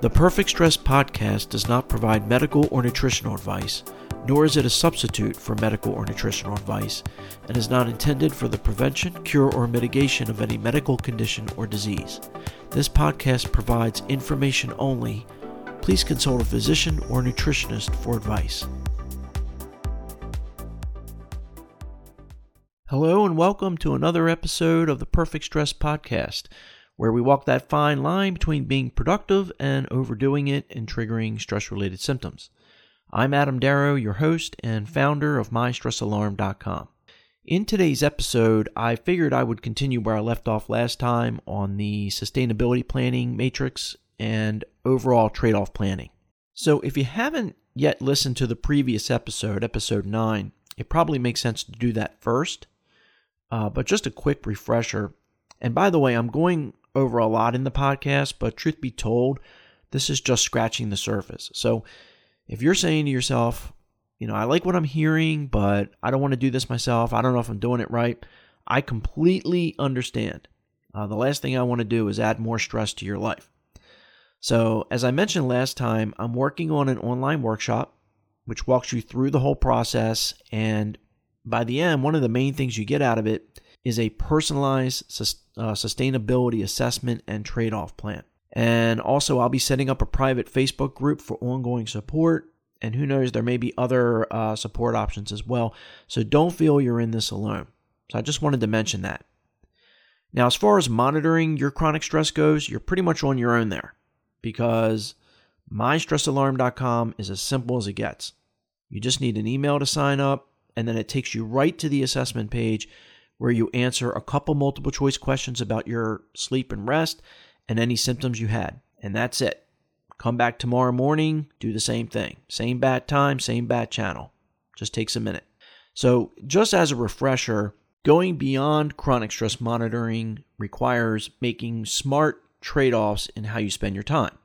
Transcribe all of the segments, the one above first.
The Perfect Stress podcast does not provide medical or nutritional advice, nor is it a substitute for medical or nutritional advice, and is not intended for the prevention, cure, or mitigation of any medical condition or disease. This podcast provides information only. Please consult a physician or nutritionist for advice. Hello, and welcome to another episode of the Perfect Stress podcast where we walk that fine line between being productive and overdoing it and triggering stress related symptoms. I'm Adam Darrow, your host and founder of MyStressAlarm.com. In today's episode, I figured I would continue where I left off last time on the sustainability planning matrix and overall trade off planning. So, if you haven't yet listened to the previous episode, episode 9, it probably makes sense to do that first. Uh, but just a quick refresher. And by the way, I'm going over a lot in the podcast, but truth be told, this is just scratching the surface. So if you're saying to yourself, you know, I like what I'm hearing, but I don't want to do this myself, I don't know if I'm doing it right, I completely understand. Uh, the last thing I want to do is add more stress to your life. So, as I mentioned last time, I'm working on an online workshop which walks you through the whole process. And by the end, one of the main things you get out of it is a personalized uh, sustainability assessment and trade off plan. And also, I'll be setting up a private Facebook group for ongoing support. And who knows, there may be other uh, support options as well. So don't feel you're in this alone. So I just wanted to mention that. Now, as far as monitoring your chronic stress goes, you're pretty much on your own there because mystressalarm.com is as simple as it gets. You just need an email to sign up, and then it takes you right to the assessment page where you answer a couple multiple choice questions about your sleep and rest and any symptoms you had. And that's it. Come back tomorrow morning, do the same thing. Same bat time, same bat channel. Just takes a minute. So, just as a refresher, going beyond chronic stress monitoring requires making smart trade offs in how you spend your time.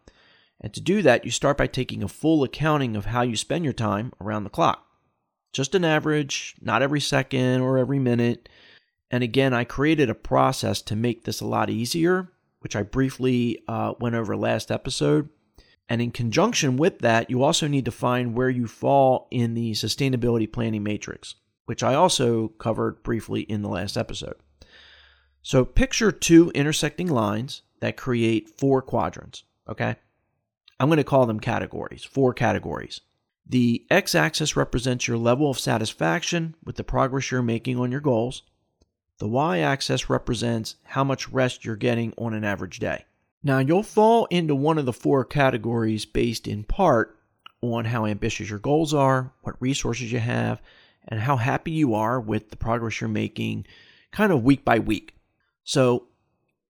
And to do that, you start by taking a full accounting of how you spend your time around the clock. Just an average, not every second or every minute, and again, I created a process to make this a lot easier, which I briefly uh, went over last episode. And in conjunction with that, you also need to find where you fall in the sustainability planning matrix, which I also covered briefly in the last episode. So picture two intersecting lines that create four quadrants, okay? I'm going to call them categories, four categories. The x axis represents your level of satisfaction with the progress you're making on your goals. The y axis represents how much rest you're getting on an average day. Now, you'll fall into one of the four categories based in part on how ambitious your goals are, what resources you have, and how happy you are with the progress you're making kind of week by week. So,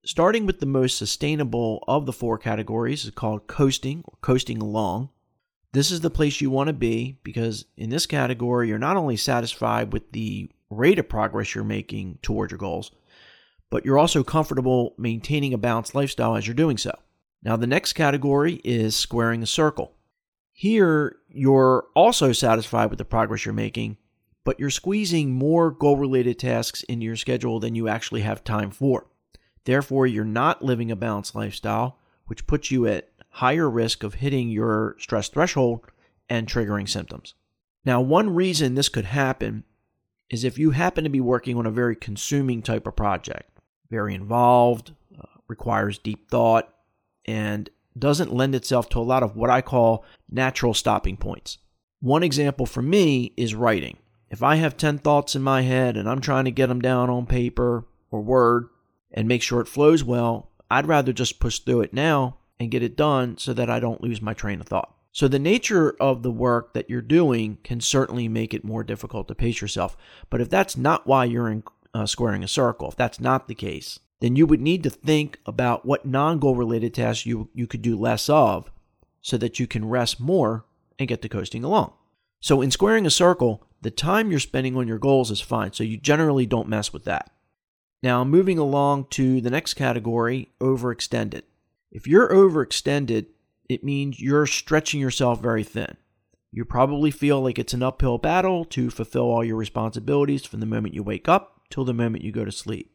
starting with the most sustainable of the four categories is called coasting or coasting along. This is the place you want to be because in this category, you're not only satisfied with the rate of progress you're making toward your goals, but you're also comfortable maintaining a balanced lifestyle as you're doing so. Now, the next category is squaring the circle. Here, you're also satisfied with the progress you're making, but you're squeezing more goal related tasks into your schedule than you actually have time for. Therefore, you're not living a balanced lifestyle, which puts you at higher risk of hitting your stress threshold and triggering symptoms. Now, one reason this could happen is if you happen to be working on a very consuming type of project, very involved, uh, requires deep thought, and doesn't lend itself to a lot of what I call natural stopping points. One example for me is writing. If I have 10 thoughts in my head and I'm trying to get them down on paper or Word and make sure it flows well, I'd rather just push through it now and get it done so that I don't lose my train of thought. So, the nature of the work that you're doing can certainly make it more difficult to pace yourself. But if that's not why you're in uh, squaring a circle, if that's not the case, then you would need to think about what non goal related tasks you, you could do less of so that you can rest more and get to coasting along. So, in squaring a circle, the time you're spending on your goals is fine. So, you generally don't mess with that. Now, moving along to the next category overextended. If you're overextended, it means you're stretching yourself very thin. You probably feel like it's an uphill battle to fulfill all your responsibilities from the moment you wake up till the moment you go to sleep.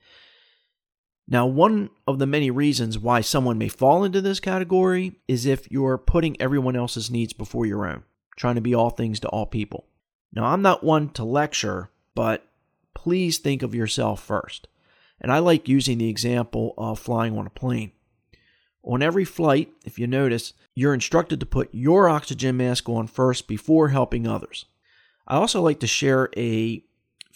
Now, one of the many reasons why someone may fall into this category is if you're putting everyone else's needs before your own, trying to be all things to all people. Now, I'm not one to lecture, but please think of yourself first. And I like using the example of flying on a plane. On every flight, if you notice, you're instructed to put your oxygen mask on first before helping others. I also like to share a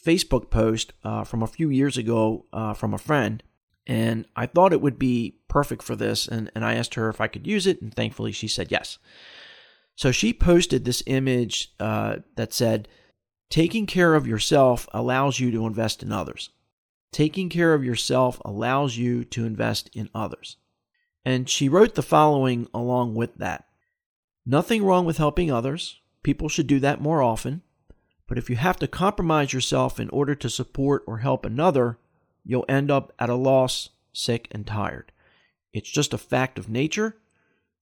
Facebook post uh, from a few years ago uh, from a friend and I thought it would be perfect for this. And, and I asked her if I could use it, and thankfully she said yes. So she posted this image uh, that said, Taking care of yourself allows you to invest in others. Taking care of yourself allows you to invest in others. And she wrote the following along with that Nothing wrong with helping others. People should do that more often. But if you have to compromise yourself in order to support or help another, you'll end up at a loss, sick, and tired. It's just a fact of nature.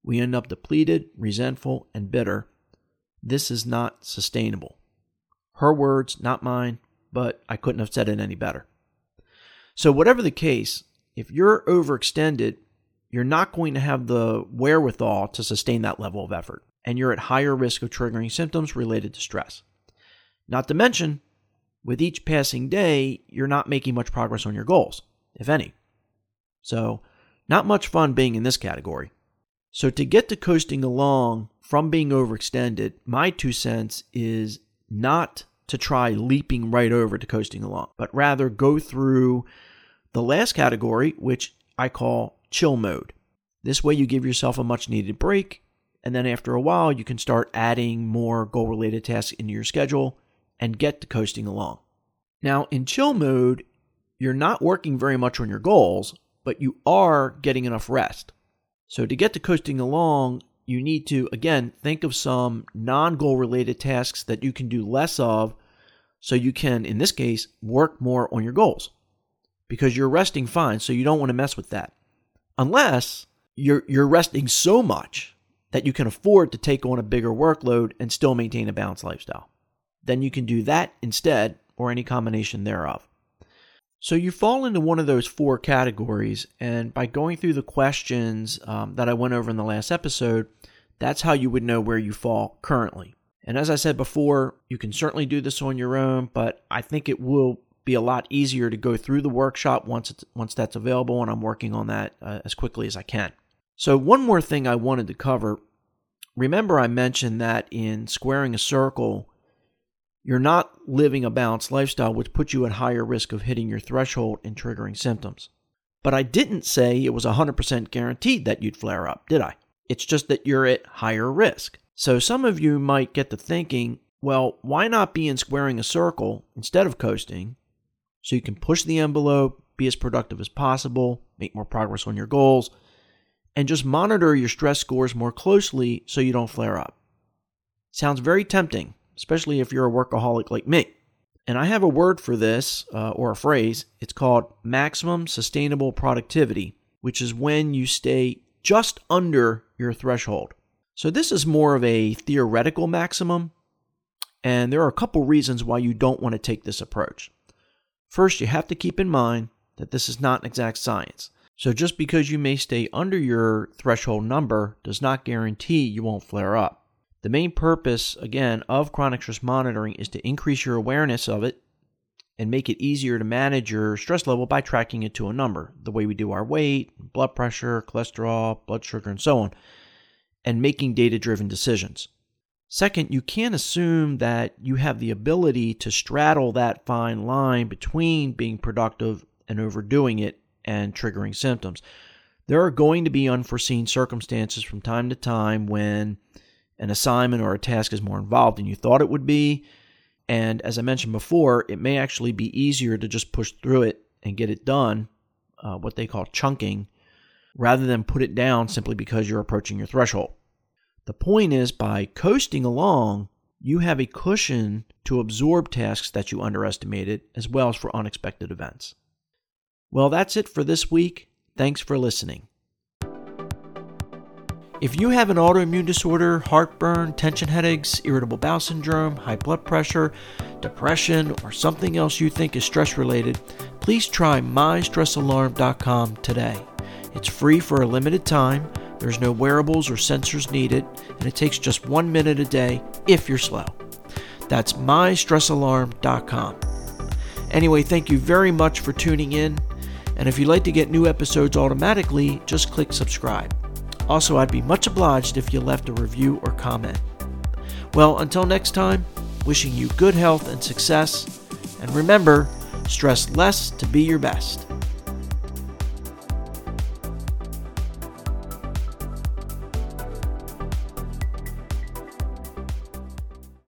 We end up depleted, resentful, and bitter. This is not sustainable. Her words, not mine, but I couldn't have said it any better. So, whatever the case, if you're overextended, you're not going to have the wherewithal to sustain that level of effort, and you're at higher risk of triggering symptoms related to stress. Not to mention, with each passing day, you're not making much progress on your goals, if any. So, not much fun being in this category. So, to get to coasting along from being overextended, my two cents is not to try leaping right over to coasting along, but rather go through the last category, which I call chill mode. This way, you give yourself a much needed break, and then after a while, you can start adding more goal related tasks into your schedule and get to coasting along. Now, in chill mode, you're not working very much on your goals, but you are getting enough rest. So, to get to coasting along, you need to, again, think of some non goal related tasks that you can do less of so you can, in this case, work more on your goals because you're resting fine. So, you don't want to mess with that. Unless you're, you're resting so much that you can afford to take on a bigger workload and still maintain a balanced lifestyle then you can do that instead or any combination thereof. So you fall into one of those four categories, and by going through the questions um, that I went over in the last episode, that's how you would know where you fall currently. And as I said before, you can certainly do this on your own, but I think it will be a lot easier to go through the workshop once it's, once that's available, and I'm working on that uh, as quickly as I can. So one more thing I wanted to cover. Remember, I mentioned that in squaring a circle, you're not living a balanced lifestyle, which puts you at higher risk of hitting your threshold and triggering symptoms. But I didn't say it was 100% guaranteed that you'd flare up, did I? It's just that you're at higher risk. So some of you might get to thinking, well, why not be in squaring a circle instead of coasting so you can push the envelope, be as productive as possible, make more progress on your goals, and just monitor your stress scores more closely so you don't flare up? Sounds very tempting, especially if you're a workaholic like me. And I have a word for this, uh, or a phrase. It's called maximum sustainable productivity, which is when you stay just under your threshold. So, this is more of a theoretical maximum, and there are a couple reasons why you don't want to take this approach. First, you have to keep in mind that this is not an exact science. So, just because you may stay under your threshold number does not guarantee you won't flare up. The main purpose, again, of chronic stress monitoring is to increase your awareness of it and make it easier to manage your stress level by tracking it to a number, the way we do our weight, blood pressure, cholesterol, blood sugar, and so on, and making data driven decisions. Second, you can't assume that you have the ability to straddle that fine line between being productive and overdoing it and triggering symptoms. There are going to be unforeseen circumstances from time to time when an assignment or a task is more involved than you thought it would be. And as I mentioned before, it may actually be easier to just push through it and get it done, uh, what they call chunking, rather than put it down simply because you're approaching your threshold. The point is, by coasting along, you have a cushion to absorb tasks that you underestimated, as well as for unexpected events. Well, that's it for this week. Thanks for listening. If you have an autoimmune disorder, heartburn, tension headaches, irritable bowel syndrome, high blood pressure, depression, or something else you think is stress related, please try mystressalarm.com today. It's free for a limited time, there's no wearables or sensors needed, and it takes just one minute a day if you're slow. That's mystressalarm.com. Anyway, thank you very much for tuning in, and if you'd like to get new episodes automatically, just click subscribe. Also, I'd be much obliged if you left a review or comment. Well, until next time, wishing you good health and success, and remember, stress less to be your best.